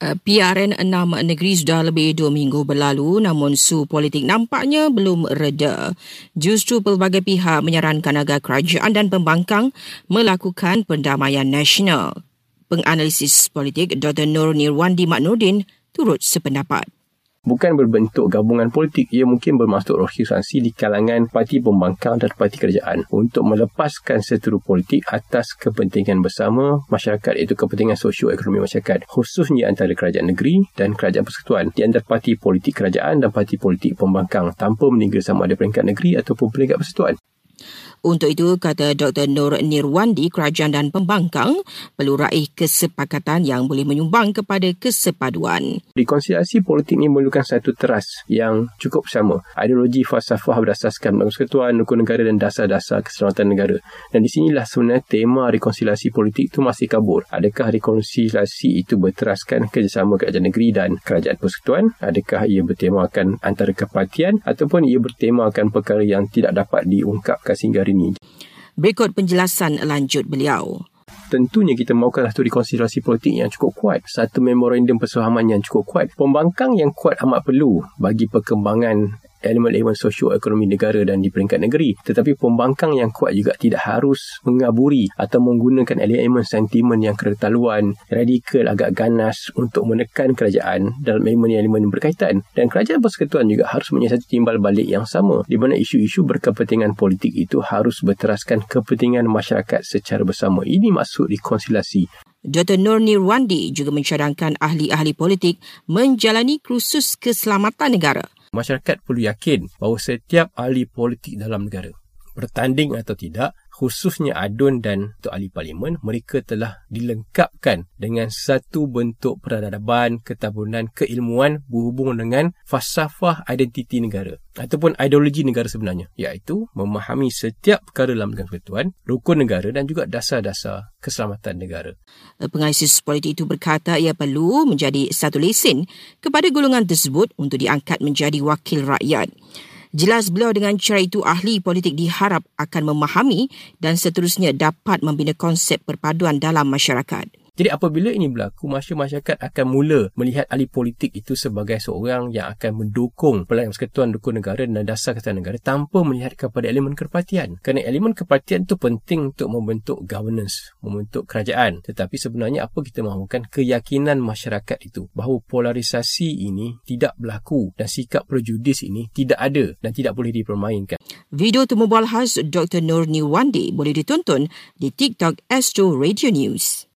Eh, PRN enam negeri sudah lebih dua minggu berlalu namun su politik nampaknya belum reda. Justru pelbagai pihak menyarankan agar kerajaan dan pembangkang melakukan pendamaian nasional. Penganalisis politik Dr. Nur Nirwandi Maknudin turut sependapat bukan berbentuk gabungan politik ia mungkin bermaksud organisasi di kalangan parti pembangkang dan parti kerajaan untuk melepaskan seteru politik atas kepentingan bersama masyarakat iaitu kepentingan sosio-ekonomi masyarakat khususnya antara kerajaan negeri dan kerajaan persekutuan. Di antara parti politik kerajaan dan parti politik pembangkang tanpa meninggal sama ada peringkat negeri ataupun peringkat persekutuan untuk itu, kata Dr. Nur Nirwandi, kerajaan dan pembangkang perlu raih kesepakatan yang boleh menyumbang kepada kesepaduan. Rekonsiliasi politik ini memerlukan satu teras yang cukup sama. Ideologi falsafah berdasarkan persekutuan, hukum negara dan dasar-dasar keselamatan negara. Dan di sinilah sebenarnya tema rekonsiliasi politik itu masih kabur. Adakah rekonsiliasi itu berteraskan kerjasama kerajaan negeri dan kerajaan persekutuan? Adakah ia bertemakan antara kepartian ataupun ia bertemakan perkara yang tidak dapat diungkapkan sehingga hari ini. Berikut penjelasan lanjut beliau. Tentunya kita mahukan satu rekonsiliasi politik yang cukup kuat. Satu memorandum persefahaman yang cukup kuat. Pembangkang yang kuat amat perlu bagi perkembangan elemen-elemen sosio-ekonomi negara dan di peringkat negeri. Tetapi pembangkang yang kuat juga tidak harus mengaburi atau menggunakan elemen sentimen yang keretaluan, radikal, agak ganas untuk menekan kerajaan dalam elemen-elemen berkaitan. Dan kerajaan persekutuan juga harus menyiasati timbal balik yang sama di mana isu-isu berkepentingan politik itu harus berteraskan kepentingan masyarakat secara bersama. Ini maksud rekonsiliasi. Dr. Nur Nirwandi juga mencadangkan ahli-ahli politik menjalani kursus keselamatan negara masyarakat perlu yakin bahawa setiap ahli politik dalam negara bertanding atau tidak khususnya adun dan untuk ahli parlimen mereka telah dilengkapkan dengan satu bentuk peradaban ketabunan keilmuan berhubung dengan falsafah identiti negara ataupun ideologi negara sebenarnya iaitu memahami setiap perkara dalam negara persekutuan rukun negara dan juga dasar-dasar keselamatan negara. Penganalisis politik itu berkata ia perlu menjadi satu lesen kepada golongan tersebut untuk diangkat menjadi wakil rakyat Jelas beliau dengan cara itu ahli politik diharap akan memahami dan seterusnya dapat membina konsep perpaduan dalam masyarakat. Jadi apabila ini berlaku, masyarakat akan mula melihat ahli politik itu sebagai seorang yang akan mendukung pelayanan persekutuan dukung negara dan dasar kesatuan negara tanpa melihat kepada elemen kepartian. Kerana elemen kepartian itu penting untuk membentuk governance, membentuk kerajaan. Tetapi sebenarnya apa kita mahukan keyakinan masyarakat itu bahawa polarisasi ini tidak berlaku dan sikap prejudis ini tidak ada dan tidak boleh dipermainkan. Video temu khas Dr. Nur Niwandi boleh ditonton di TikTok Astro Radio News.